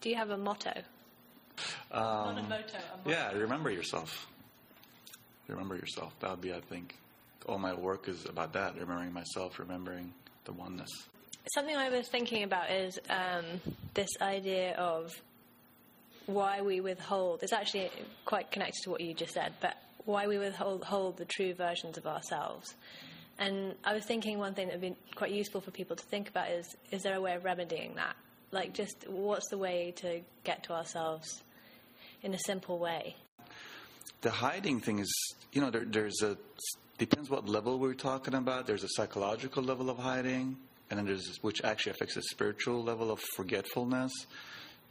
Do you have a motto? Um, Not a motto. A motto. Yeah, remember yourself. Remember yourself. That would be, I think, all my work is about that. Remembering myself, remembering the oneness. Something I was thinking about is um, this idea of why we withhold. It's actually quite connected to what you just said, but why we withhold hold the true versions of ourselves. And I was thinking one thing that would be quite useful for people to think about is is there a way of remedying that? Like, just what's the way to get to ourselves in a simple way? The hiding thing is, you know, there, there's a depends what level we're talking about. There's a psychological level of hiding, and then there's which actually affects the spiritual level of forgetfulness.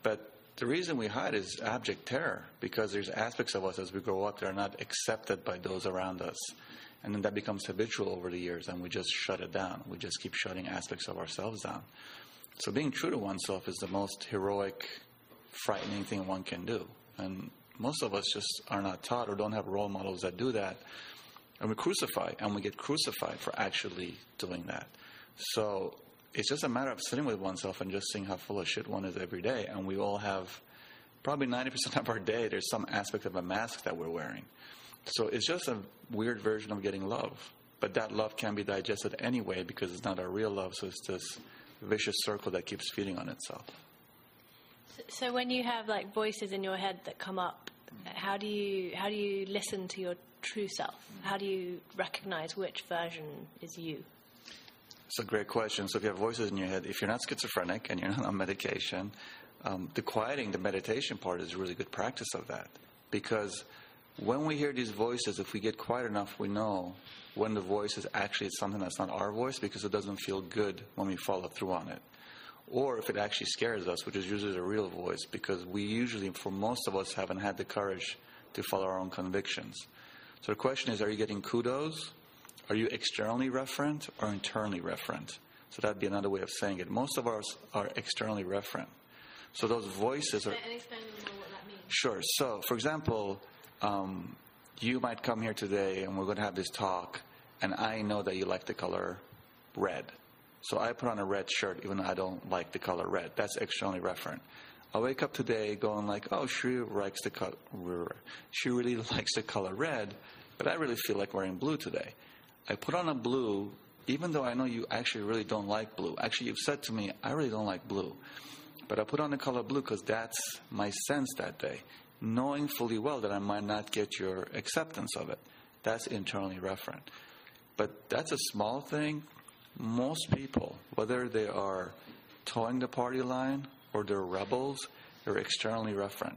But the reason we hide is abject terror because there's aspects of us as we grow up that are not accepted by those around us. And then that becomes habitual over the years, and we just shut it down. We just keep shutting aspects of ourselves down. So being true to oneself is the most heroic, frightening thing one can do. And most of us just are not taught or don't have role models that do that. And we crucify, and we get crucified for actually doing that. So it's just a matter of sitting with oneself and just seeing how full of shit one is every day. And we all have probably 90% of our day, there's some aspect of a mask that we're wearing. So it's just a weird version of getting love. But that love can be digested anyway because it's not our real love. So it's this vicious circle that keeps feeding on itself. So when you have like voices in your head that come up, how do you how do you listen to your true self? How do you recognize which version is you? It's a great question. So if you have voices in your head, if you're not schizophrenic and you're not on medication, um, the quieting, the meditation part is a really good practice of that. Because when we hear these voices, if we get quiet enough, we know when the voice is actually something that's not our voice because it doesn't feel good when we follow through on it. Or if it actually scares us, which is usually the real voice, because we usually, for most of us, haven't had the courage to follow our own convictions. So the question is are you getting kudos? Are you externally referent or internally referent? So that'd be another way of saying it. Most of us are externally referent. So those voices are. And explain what that means. Sure. So, for example, um, you might come here today and we're going to have this talk, and I know that you like the color red. So I put on a red shirt even though I don't like the color red. That's externally referent. I wake up today going like, oh, she likes the color. She really likes the color red, but I really feel like wearing blue today. I put on a blue, even though I know you actually really don't like blue. Actually, you've said to me, I really don't like blue. But I put on the color blue because that's my sense that day, knowing fully well that I might not get your acceptance of it. That's internally referent. But that's a small thing. Most people, whether they are toeing the party line or they're rebels, they're externally referent.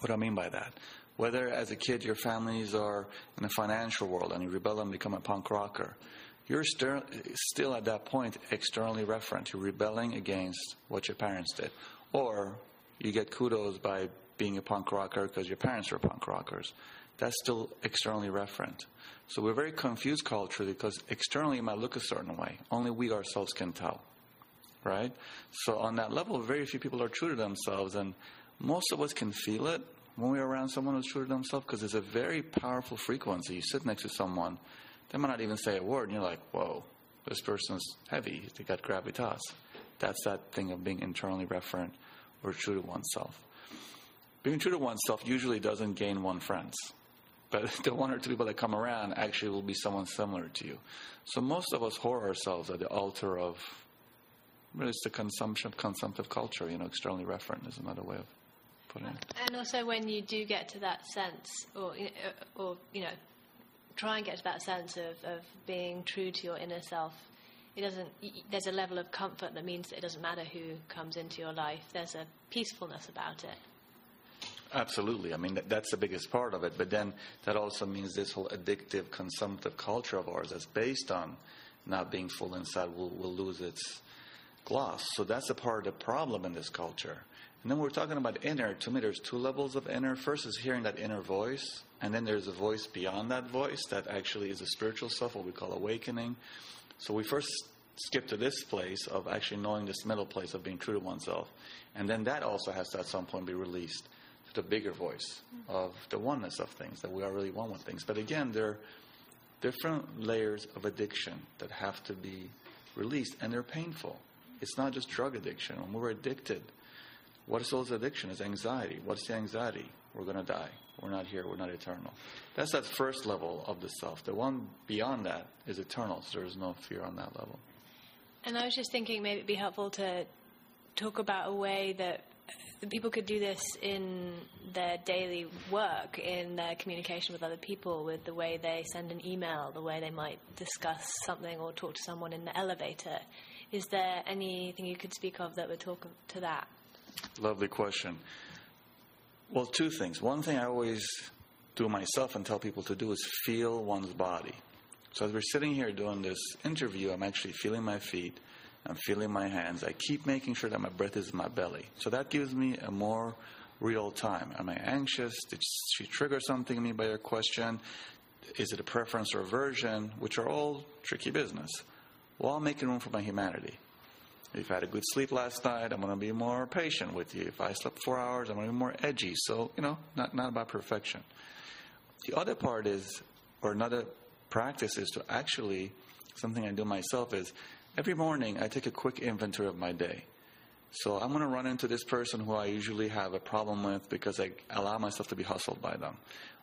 What do I mean by that? Whether as a kid your families are in the financial world and you rebel and become a punk rocker, you're still, still at that point externally referent. You're rebelling against what your parents did. Or you get kudos by being a punk rocker because your parents were punk rockers. That's still externally referent. So we're very confused culturally because externally it might look a certain way. Only we ourselves can tell. Right? So on that level, very few people are true to themselves, and most of us can feel it when we're around someone who's true to themselves because it's a very powerful frequency. You sit next to someone, they might not even say a word, and you're like, whoa, this person's heavy. They got gravitas. That's that thing of being internally referent or true to oneself. Being true to oneself usually doesn't gain one friends. But the one or two people that come around actually will be someone similar to you. So most of us whore ourselves at the altar of really it's the consumption of consumptive culture, you know, externally referent is another way of putting it. And also, when you do get to that sense, or know, uh, or you know, try and get to that sense of, of being true to your inner self, it doesn't. There's a level of comfort that means that it doesn't matter who comes into your life. There's a peacefulness about it. Absolutely. I mean, that, that's the biggest part of it. But then that also means this whole addictive, consumptive culture of ours that's based on not being full inside will, will lose its gloss. So that's a part of the problem in this culture. And then we're talking about inner. To me, there's two levels of inner. First is hearing that inner voice, and then there's a voice beyond that voice that actually is a spiritual self, what we call awakening. So we first skip to this place of actually knowing this middle place of being true to oneself. And then that also has to at some point be released the bigger voice of the oneness of things, that we are really one with things. But again, there are different layers of addiction that have to be released, and they're painful. It's not just drug addiction. When we're addicted, What is Soul's addiction? It's anxiety. What's the anxiety? We're going to die. We're not here. We're not eternal. That's that first level of the self. The one beyond that is eternal. So there is no fear on that level. And I was just thinking maybe it'd be helpful to talk about a way that that people could do this in their daily work, in their communication with other people, with the way they send an email, the way they might discuss something or talk to someone in the elevator. Is there anything you could speak of that would talk to that? Lovely question. Well, two things. One thing I always do myself and tell people to do is feel one's body. So as we're sitting here doing this interview, I'm actually feeling my feet. I'm feeling my hands. I keep making sure that my breath is in my belly. So that gives me a more real time. Am I anxious? Did she trigger something in me by her question? Is it a preference or aversion? Which are all tricky business. While making room for my humanity. If I had a good sleep last night, I'm going to be more patient with you. If I slept four hours, I'm going to be more edgy. So, you know, not, not about perfection. The other part is, or another practice is to actually, something I do myself is every morning I take a quick inventory of my day. So I'm going to run into this person who I usually have a problem with because I allow myself to be hustled by them.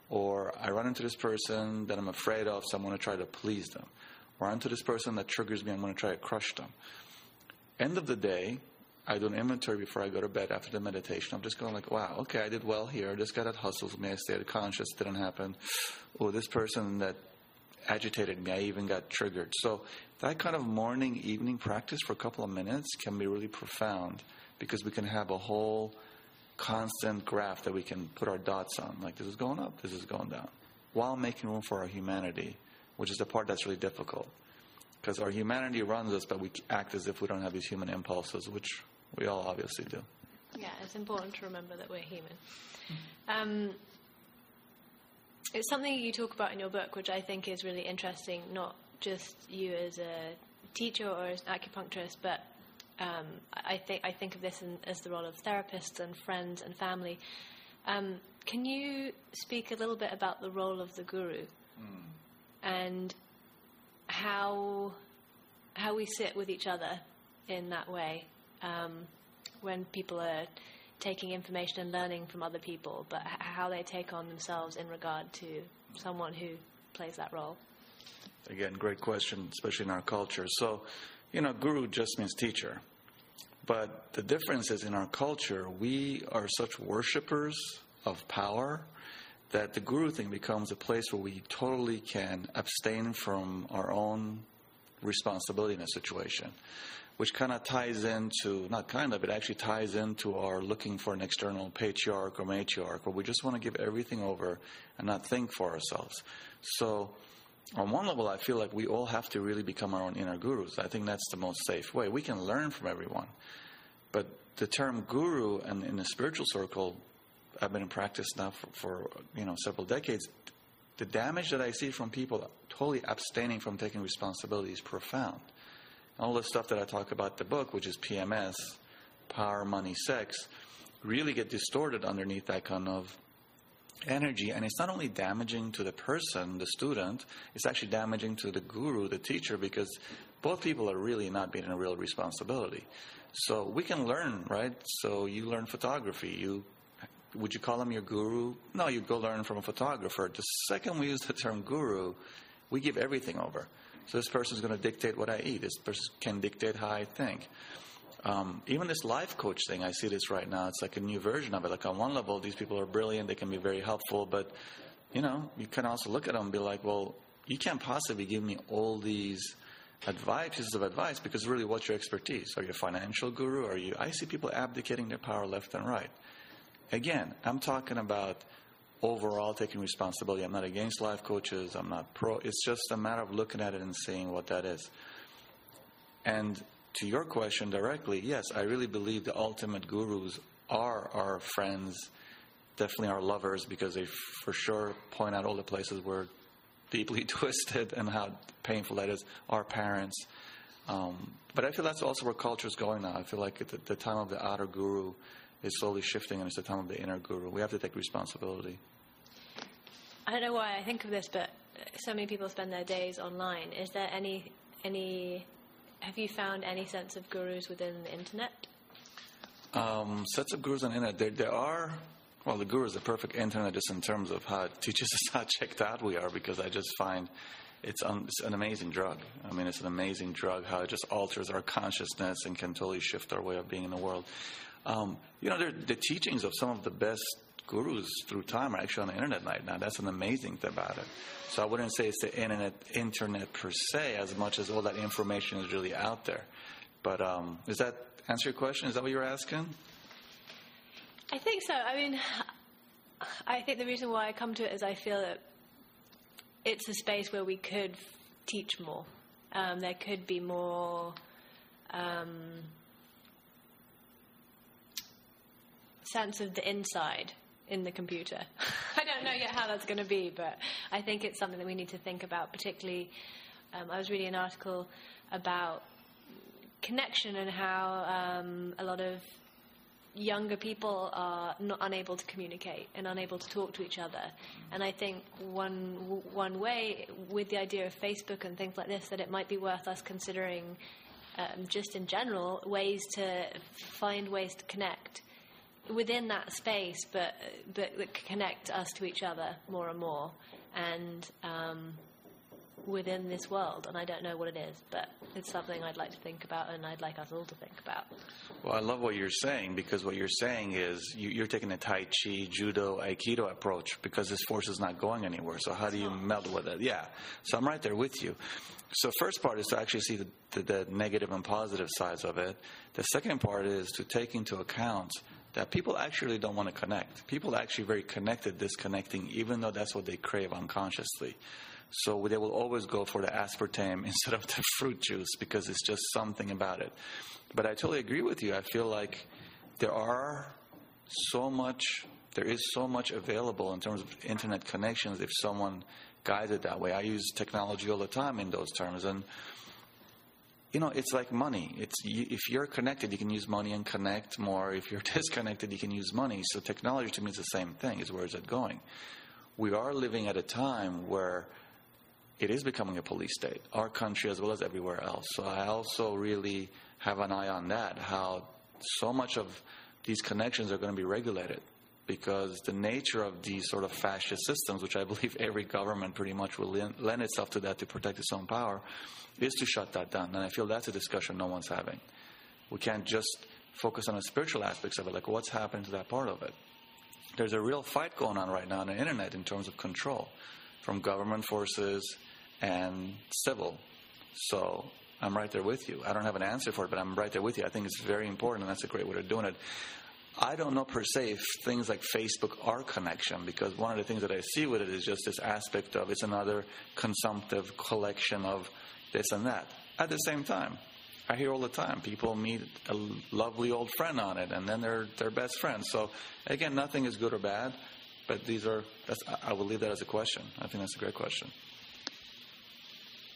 Or I run into this person that I'm afraid of, so I'm going to try to please them. Or into this person that triggers me, I'm going to try to crush them. End of the day, I do an inventory before I go to bed after the meditation. I'm just going like, wow, okay, I did well here. This guy that hustles me, I stayed conscious, didn't happen. Or this person that agitated me, I even got triggered. So that kind of morning, evening practice for a couple of minutes can be really profound because we can have a whole constant graph that we can put our dots on. Like this is going up, this is going down, while making room for our humanity, which is the part that's really difficult. Because our humanity runs us, but we act as if we don't have these human impulses, which we all obviously do. Yeah, it's important to remember that we're human. Um, it's something you talk about in your book, which I think is really interesting, not just you as a teacher or as an acupuncturist, but um, I think I think of this in, as the role of therapists and friends and family. Um, can you speak a little bit about the role of the guru mm. and how how we sit with each other in that way um, when people are taking information and learning from other people, but how they take on themselves in regard to someone who plays that role? Again, great question, especially in our culture. So, you know, guru just means teacher. But the difference is in our culture, we are such worshippers of power that the guru thing becomes a place where we totally can abstain from our own responsibility in a situation which kind of ties into, not kind of, it actually ties into our looking for an external patriarch or matriarch, where we just want to give everything over and not think for ourselves. So, on one level, I feel like we all have to really become our own inner gurus. I think that's the most safe way. We can learn from everyone. But the term guru, and in the spiritual circle, I've been in practice now for, for you know several decades. The damage that I see from people totally abstaining from taking responsibility is profound all the stuff that I talk about the book, which is PMS, power, money, sex, really get distorted underneath that kind of energy. And it's not only damaging to the person, the student, it's actually damaging to the guru, the teacher, because both people are really not being in a real responsibility. So we can learn, right? So you learn photography. You would you call him your guru? No, you go learn from a photographer. The second we use the term guru, we give everything over. So this person is going to dictate what I eat. This person can dictate how I think. Um, even this life coach thing, I see this right now. It's like a new version of it. Like on one level, these people are brilliant. They can be very helpful, but you know, you can also look at them and be like, well, you can't possibly give me all these advice, pieces of advice, because really, what's your expertise? Are you a financial guru? Are you? I see people abdicating their power left and right. Again, I'm talking about overall taking responsibility. I'm not against life coaches. I'm not pro. It's just a matter of looking at it and seeing what that is. And to your question directly, yes, I really believe the ultimate gurus are our friends, definitely our lovers, because they for sure point out all the places we're deeply twisted and how painful that is. Our parents. Um, but I feel that's also where culture is going now. I feel like the, the time of the outer guru is slowly shifting, and it's the time of the inner guru. We have to take responsibility. I don't know why I think of this, but so many people spend their days online. Is there any any? Have you found any sense of gurus within the internet? Um, sets of gurus on the internet. There, there are, well, the guru is the perfect internet just in terms of how it teaches us how checked out we are because I just find it's, un, it's an amazing drug. I mean, it's an amazing drug how it just alters our consciousness and can totally shift our way of being in the world. Um, you know, the teachings of some of the best gurus through time are actually on the internet right now. That's an amazing thing about it. So I wouldn't say it's the internet, internet per se, as much as all that information is really out there. But um, does that answer your question? Is that what you're asking? I think so. I mean, I think the reason why I come to it is I feel that it's a space where we could teach more. Um, there could be more um, sense of the inside in the computer. I don't know yet how that's going to be, but I think it's something that we need to think about. Particularly, um, I was reading an article about connection and how um, a lot of younger people are not unable to communicate and unable to talk to each other. And I think one one way with the idea of Facebook and things like this that it might be worth us considering, um, just in general, ways to find ways to connect within that space, but but that connect us to each other more and more, and um, within this world. And I don't know what it is, but it's something I'd like to think about, and I'd like us all to think about. Well, I love what you're saying because what you're saying is you, are taking a Tai Chi, Judo, Aikido approach because this force is not going anywhere. So how do you meld with it? Yeah. So I'm right there with you. So first part is to actually see the, the, the negative and positive sides of it. The second part is to take into account that people actually don't want to connect. People are actually very connected, disconnecting, even though that's what they crave unconsciously. So they will always go for the aspartame instead of the fruit juice because it's just something about it. But I totally agree with you. I feel like there are so much, there is so much available in terms of internet connections if someone guides it that way. I use technology all the time in those terms. And you know, it's like money. It's if you're connected, you can use money and connect more. If you're disconnected, you can use money. So technology to me is the same thing. Is where is it going? We are living at a time where it is becoming a police state, our country as well as everywhere else. So I also really have an eye on that. How so much of these connections are going to be regulated because the nature of these sort of fascist systems, which I believe every government pretty much will lend itself to that to protect its own power, is to shut that down. And I feel that's a discussion no one's having. We can't just focus on the spiritual aspects of it, like what's happened to that part of it. There's a real fight going on right now on the internet in terms of control from government forces and civil. So I'm right there with you. I don't have an answer for it, but I'm right there with you. I think it's very important, and that's a great way of doing it. I don't know per se if things like Facebook are connection because one of the things that I see with it is just this aspect of it's another consumptive collection of this and that. At the same time, I hear all the time people meet a lovely old friend on it and then they're they're best friends. So again, nothing is good or bad, but these are I will leave that as a question. I think that's a great question.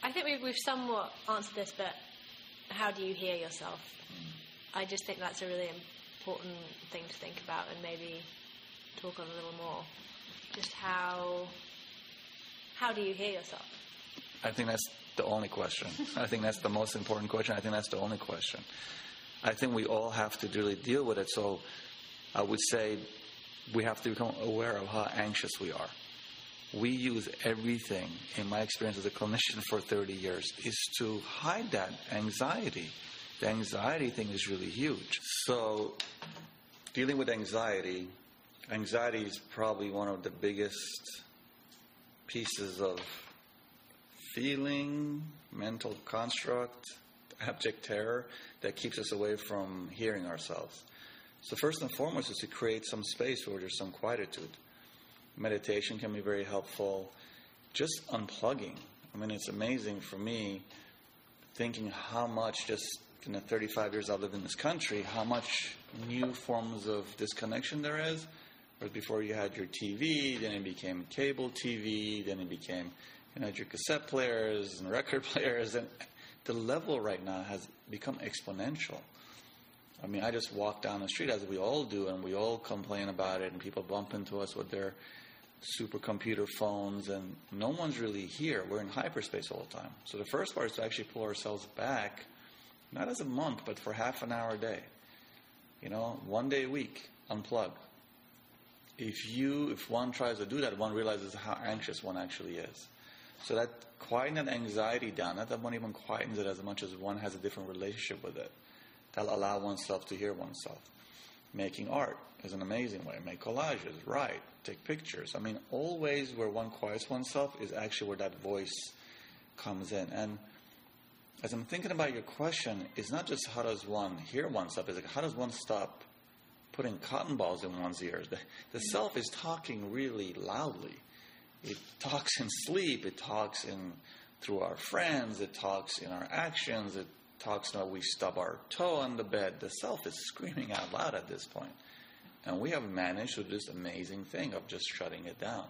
I think we've, we've somewhat answered this, but how do you hear yourself? I just think that's a really important thing to think about and maybe talk on a little more. Just how how do you hear yourself? I think that's the only question. I think that's the most important question. I think that's the only question. I think we all have to really deal with it. So I would say we have to become aware of how anxious we are. We use everything, in my experience as a clinician for 30 years, is to hide that anxiety. The anxiety thing is really huge. So, dealing with anxiety, anxiety is probably one of the biggest pieces of feeling, mental construct, abject terror that keeps us away from hearing ourselves. So, first and foremost, is to create some space where there's some quietude. Meditation can be very helpful. Just unplugging. I mean, it's amazing for me thinking how much just in the 35 years I've lived in this country, how much new forms of disconnection there is. Whereas before you had your TV, then it became cable TV, then it became you know, your cassette players and record players, and the level right now has become exponential. I mean, I just walk down the street as we all do, and we all complain about it, and people bump into us with their supercomputer phones, and no one's really here. We're in hyperspace all the time. So the first part is to actually pull ourselves back, not as a monk, but for half an hour a day. You know, one day a week, unplug. If you, if one tries to do that, one realizes how anxious one actually is. So that quieting that anxiety down, not that one even quietens it as much as one has a different relationship with it. That'll allow oneself to hear oneself. Making art is an amazing way. Make collages, write, take pictures. I mean, all ways where one quiets oneself is actually where that voice comes in. And as I'm thinking about your question, it's not just how does one hear oneself, it's like how does one stop putting cotton balls in one's ears? The, the self is talking really loudly. It talks in sleep, it talks in through our friends, it talks in our actions, it talks when we stub our toe on the bed. The self is screaming out loud at this point. And we have managed to do this amazing thing of just shutting it down.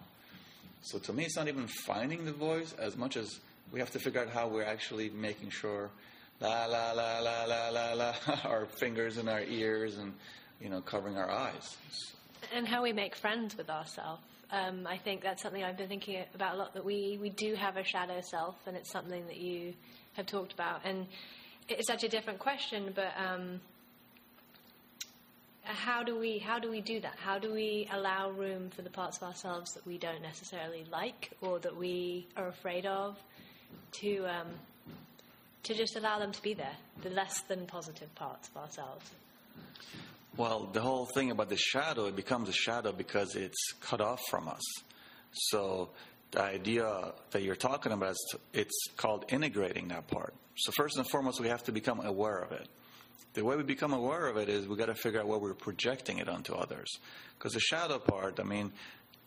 So to me, it's not even finding the voice as much as we have to figure out how we're actually making sure la la la la la la la our fingers in our ears and you know covering our eyes. And how we make friends with ourselves. Um, I think that's something I've been thinking about a lot. That we we do have a shadow self, and it's something that you have talked about. And it's such a different question, but um, how do we how do we do that? How do we allow room for the parts of ourselves that we don't necessarily like or that we are afraid of? To um, to just allow them to be there, the less than positive parts of ourselves. Well, the whole thing about the shadow, it becomes a shadow because it's cut off from us. So the idea that you're talking about is it's called integrating that part. So first and foremost, we have to become aware of it. The way we become aware of it is we got to figure out where we're projecting it onto others. Because the shadow part, I mean,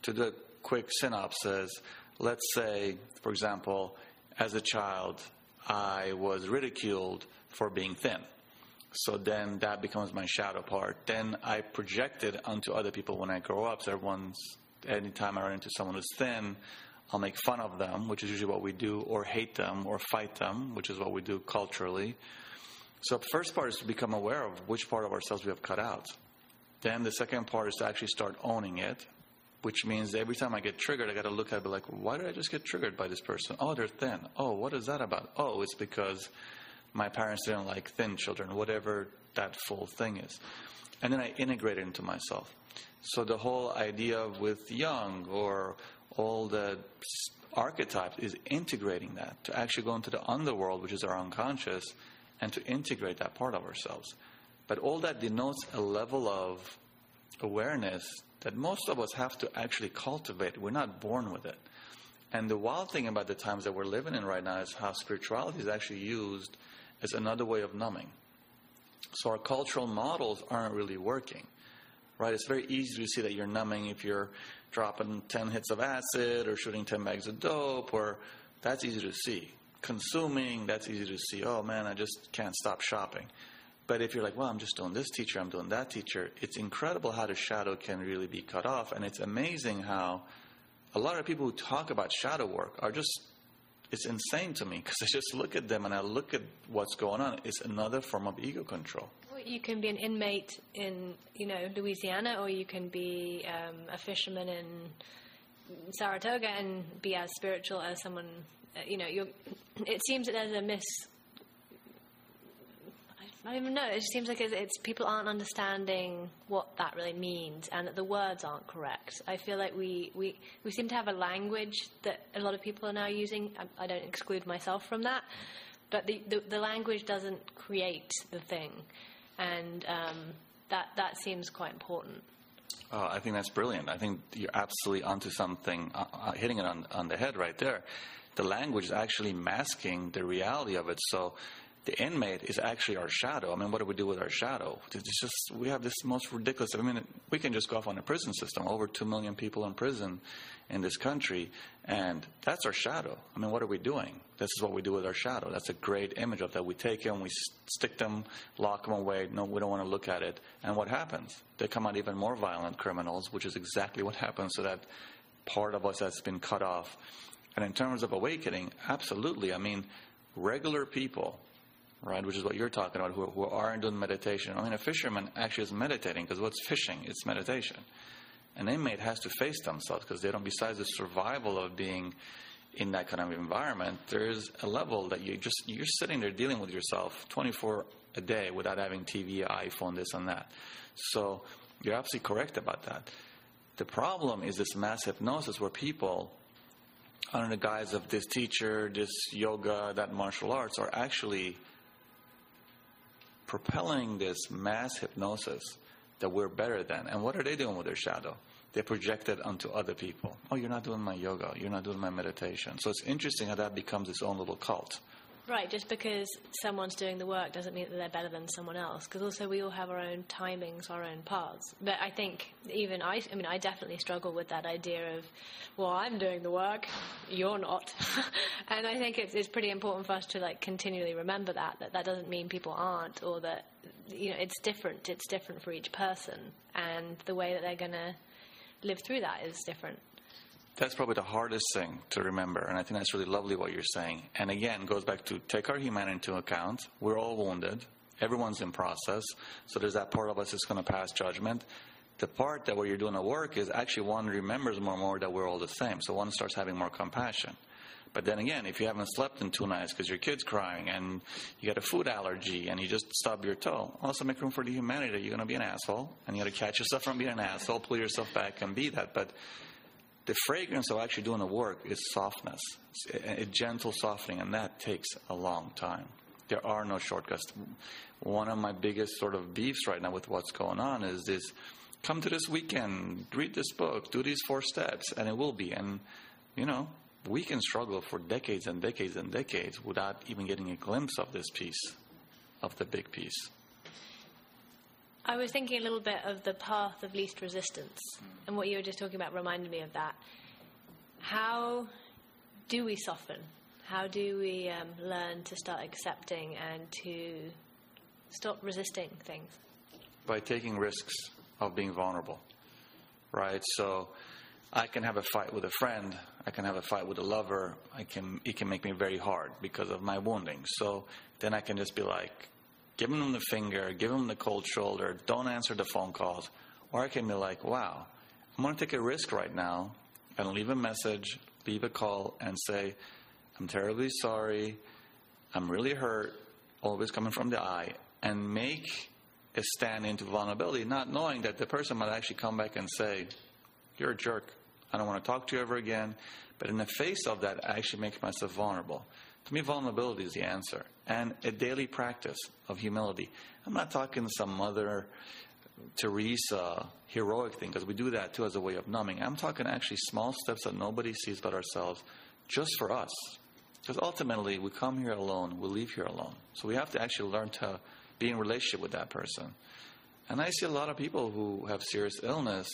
to the quick synopsis, let's say, for example, as a child, I was ridiculed for being thin. So then that becomes my shadow part. Then I project it onto other people when I grow up. So everyone's, anytime I run into someone who's thin, I'll make fun of them, which is usually what we do, or hate them, or fight them, which is what we do culturally. So the first part is to become aware of which part of ourselves we have cut out. Then the second part is to actually start owning it which means every time I get triggered, I got to look at it, be like, why did I just get triggered by this person? Oh, they're thin. Oh, what is that about? Oh, it's because my parents didn't like thin children, whatever that full thing is. And then I integrate it into myself. So the whole idea with Jung or all the archetypes is integrating that to actually go into the underworld, which is our unconscious, and to integrate that part of ourselves. But all that denotes a level of awareness that most of us have to actually cultivate. We're not born with it. And the wild thing about the times that we're living in right now is how spirituality is actually used as another way of numbing. So our cultural models aren't really working, right? It's very easy to see that you're numbing if you're dropping 10 hits of acid or shooting 10 bags of dope, or that's easy to see. Consuming, that's easy to see. Oh man, I just can't stop shopping. But if you're like, well, I'm just doing this teacher, I'm doing that teacher, it's incredible how the shadow can really be cut off. And it's amazing how a lot of people who talk about shadow work are just, it's insane to me because I just look at them and I look at what's going on. It's another form of ego control. You can be an inmate in, you know, Louisiana, or you can be um, a fisherman in Saratoga and be as spiritual as someone. Uh, you know, it seems that there's a miss I don't even know. It just seems like it's, it's, people aren't understanding what that really means, and that the words aren't correct. I feel like we, we, we seem to have a language that a lot of people are now using. I, I don't exclude myself from that, but the, the, the language doesn't create the thing, and um, that that seems quite important. Oh, I think that's brilliant. I think you're absolutely onto something, uh, uh, hitting it on, on the head right there. The language is actually masking the reality of it. So the inmate is actually our shadow. I mean, what do we do with our shadow? It's just we have this most ridiculous. I mean, we can just go off on a prison system. Over two million people in prison in this country, and that's our shadow. I mean, what are we doing? This is what we do with our shadow. That's a great image of that. We take them, we stick them, lock them away. No, we don't want to look at it. And what happens? They come out even more violent criminals, which is exactly what happens to that part of us that's been cut off. And in terms of awakening, absolutely. I mean, regular people right? Which is what you're talking about, who, who aren't doing meditation. I mean, a fisherman actually is meditating because what's fishing? It's meditation. An inmate has to face themselves because they don't, besides the survival of being in that kind of environment, there's a level that you just, you're sitting there dealing with yourself 24 a day without having TV, iPhone, this and that. So you're absolutely correct about that. The problem is this mass hypnosis where people, under the guise of this teacher, this yoga, that martial arts, are actually propelling this mass hypnosis that we're better than. And what are they doing with their shadow? They project it onto other people. Oh, you're not doing my yoga. You're not doing my meditation. So it's interesting how that becomes its own little cult. Right, just because someone's doing the work doesn't mean that they're better than someone else. Because also we all have our own timings, our own paths. But I think even I, I mean, I definitely struggle with that idea of, well, I'm doing the work, you're not. and I think it's, it's pretty important for us to like continually remember that that that doesn't mean people aren't, or that you know it's different. It's different for each person, and the way that they're going to live through that is different. That's probably the hardest thing to remember, and I think that's really lovely what you're saying. And again, goes back to take our humanity into account. We're all wounded. Everyone's in process. So there's that part of us that's going to pass judgment. The part that where you're doing the work is actually one remembers more and more that we're all the same. So one starts having more compassion. But then again, if you haven't slept in two nights because your kid's crying and you got a food allergy and you just stub your toe, also make room for the humanity. You're going to be an asshole and you got to catch yourself from being an asshole, pull yourself back and be that. But the fragrance of actually doing the work is softness, a, gentle softening, and that takes a long time. There are no shortcuts. One of my biggest sort of beefs right now with what's going on is this come to this weekend, read this book, do these four steps, and it will be. And, you know, we can struggle for decades and decades and decades without even getting a glimpse of this piece, of the big piece. I was thinking a little bit of the path of least resistance, and what you were just talking about reminded me of that. How do we soften? How do we um, learn to start accepting and to stop resisting things? By taking risks of being vulnerable, right? So I can have a fight with a friend, I can have a fight with a lover. I can it can make me very hard because of my wounding. So then I can just be like, give them the finger, give them the cold shoulder, don't answer the phone calls. Or I can be like, wow, I'm going to take a risk right now and leave a message, leave a call, and say, I'm terribly sorry, I'm really hurt, always coming from the eye, and make a stand into vulnerability, not knowing that the person might actually come back and say, You're a jerk. I don't want to talk to you ever again. But in the face of that, I actually make myself vulnerable. To me, vulnerability is the answer. And a daily practice of humility. I'm not talking some Mother Teresa heroic thing, because we do that too as a way of numbing. I'm talking actually small steps that nobody sees but ourselves, just for us. Because ultimately, we come here alone, we leave here alone. So we have to actually learn to be in relationship with that person. And I see a lot of people who have serious illness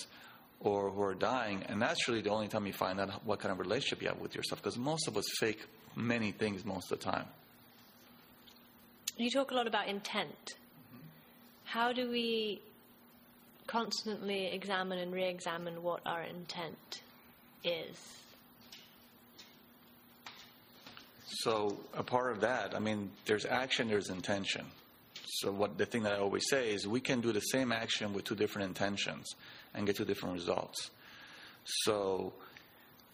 or who are dying, and that's really the only time you find out what kind of relationship you have with yourself, because most of us fake many things most of the time. You talk a lot about intent. How do we constantly examine and re examine what our intent is? So, a part of that, I mean, there's action, there's intention. So, what the thing that I always say is we can do the same action with two different intentions and get two different results. So,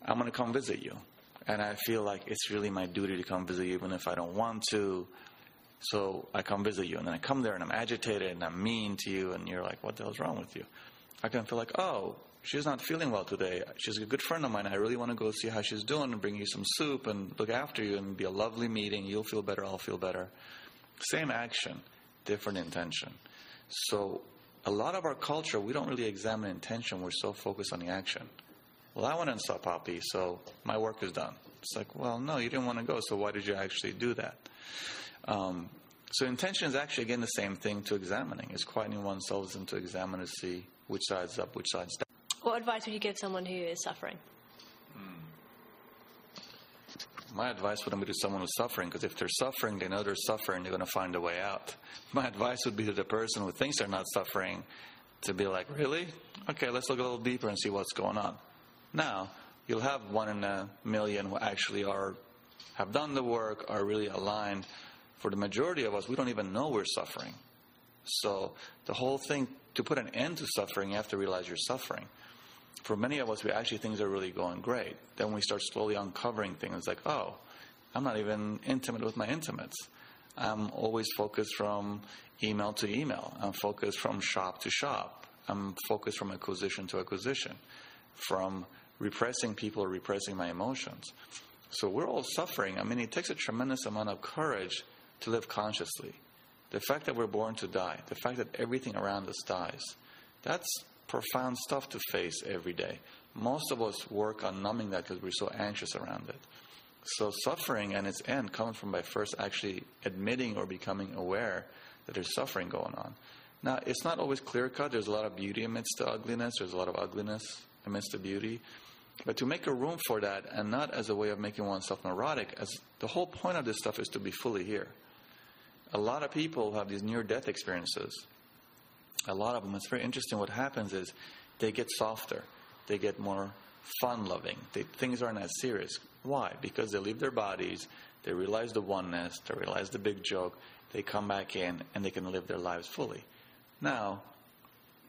I'm going to come visit you. And I feel like it's really my duty to come visit you, even if I don't want to. So I come visit you, and then I come there and I'm agitated and I'm mean to you, and you're like, what the hell's wrong with you? I can feel like, oh, she's not feeling well today. She's a good friend of mine. I really want to go see how she's doing and bring you some soup and look after you and be a lovely meeting. You'll feel better, I'll feel better. Same action, different intention. So a lot of our culture, we don't really examine intention. We're so focused on the action. Well, I went and saw Poppy, so my work is done. It's like, well, no, you didn't want to go, so why did you actually do that? Um, so intention is actually, again, the same thing to examining. It's quieting oneself and to examine to see which side's up, which side's down. What advice would you give someone who is suffering? My advice wouldn't be to someone who's suffering, because if they're suffering, they know they're suffering, they're going to find a way out. My advice would be to the person who thinks they're not suffering to be like, really? Okay, let's look a little deeper and see what's going on. Now, you'll have one in a million who actually are have done the work, are really aligned. For the majority of us, we don't even know we're suffering. So the whole thing to put an end to suffering, you have to realize you're suffering. For many of us, we actually things are really going great. Then we start slowly uncovering things it's like, oh, I'm not even intimate with my intimates. I'm always focused from email to email. I'm focused from shop to shop. I'm focused from acquisition to acquisition, from repressing people or repressing my emotions. So we're all suffering. I mean, it takes a tremendous amount of courage to live consciously. The fact that we're born to die, the fact that everything around us dies, that's profound stuff to face every day. Most of us work on numbing that because we're so anxious around it. So suffering and its end comes from by first actually admitting or becoming aware that there's suffering going on. Now, it's not always clear cut. There's a lot of beauty amidst the ugliness. There's a lot of ugliness amidst the beauty. But to make a room for that, and not as a way of making oneself neurotic, as the whole point of this stuff is to be fully here. A lot of people have these near death experiences. A lot of them, it's very interesting. What happens is they get softer, they get more fun loving. things aren't as serious. Why? Because they leave their bodies, they realize the oneness, they realize the big joke, they come back in, and they can live their lives fully. Now,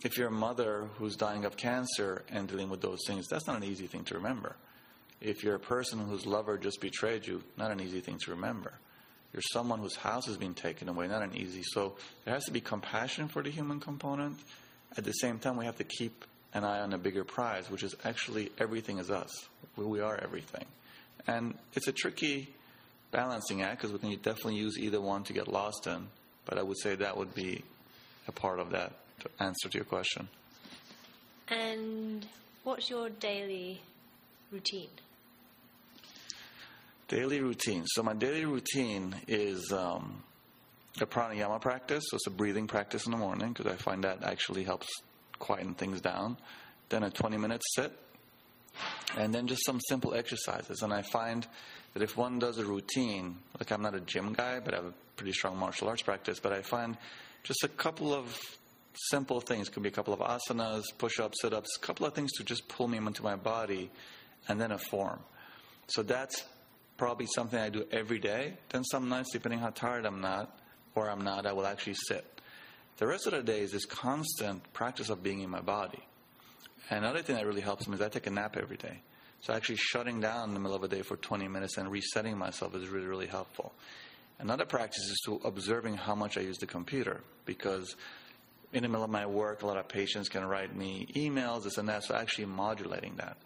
if you're a mother who's dying of cancer and dealing with those things, that's not an easy thing to remember. If you're a person whose lover just betrayed you, not an easy thing to remember. You're someone whose house has been taken away, not an easy. So there has to be compassion for the human component. At the same time, we have to keep an eye on a bigger prize, which is actually everything is us. We are everything. And it's a tricky balancing act because we can definitely use either one to get lost in. But I would say that would be a part of that answer to your question. And what's your daily routine? Daily routine. So my daily routine is um, a pranayama practice. So it's a breathing practice in the morning because I find that actually helps quieten things down. Then a 20 minute sit. And then just some simple exercises. And I find that if one does a routine, like I'm not a gym guy, but I have a pretty strong martial arts practice, but I find just a couple of simple things. Could be a couple of asanas, push ups, sit ups, a couple of things to just pull me into my body, and then a form. So that's probably something I do every day. Then some nights, depending how tired I'm not or I'm not, I will actually sit. The rest of the day is this constant practice of being in my body. Another thing that really helps me is I take a nap every day. So actually shutting down in the middle of the day for 20 minutes and resetting myself is really, really helpful. Another practice is to observing how much I use the computer because in the middle of my work, a lot of patients can write me emails, this and that. So actually modulating that.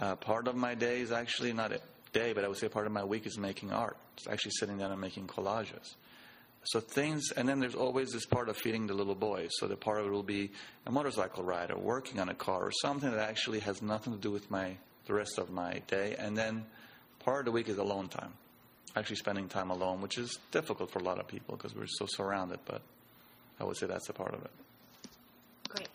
Uh, part of my day is actually not a day, but I would say part of my week is making art. It's actually sitting down and making collages. So things, and then there's always this part of feeding the little boy. So the part of it will be a motorcycle ride or working on a car or something that actually has nothing to do with my the rest of my day. And then part of the week is alone time, actually spending time alone, which is difficult for a lot of people because we're so surrounded. But I would say that's a part of it. Great.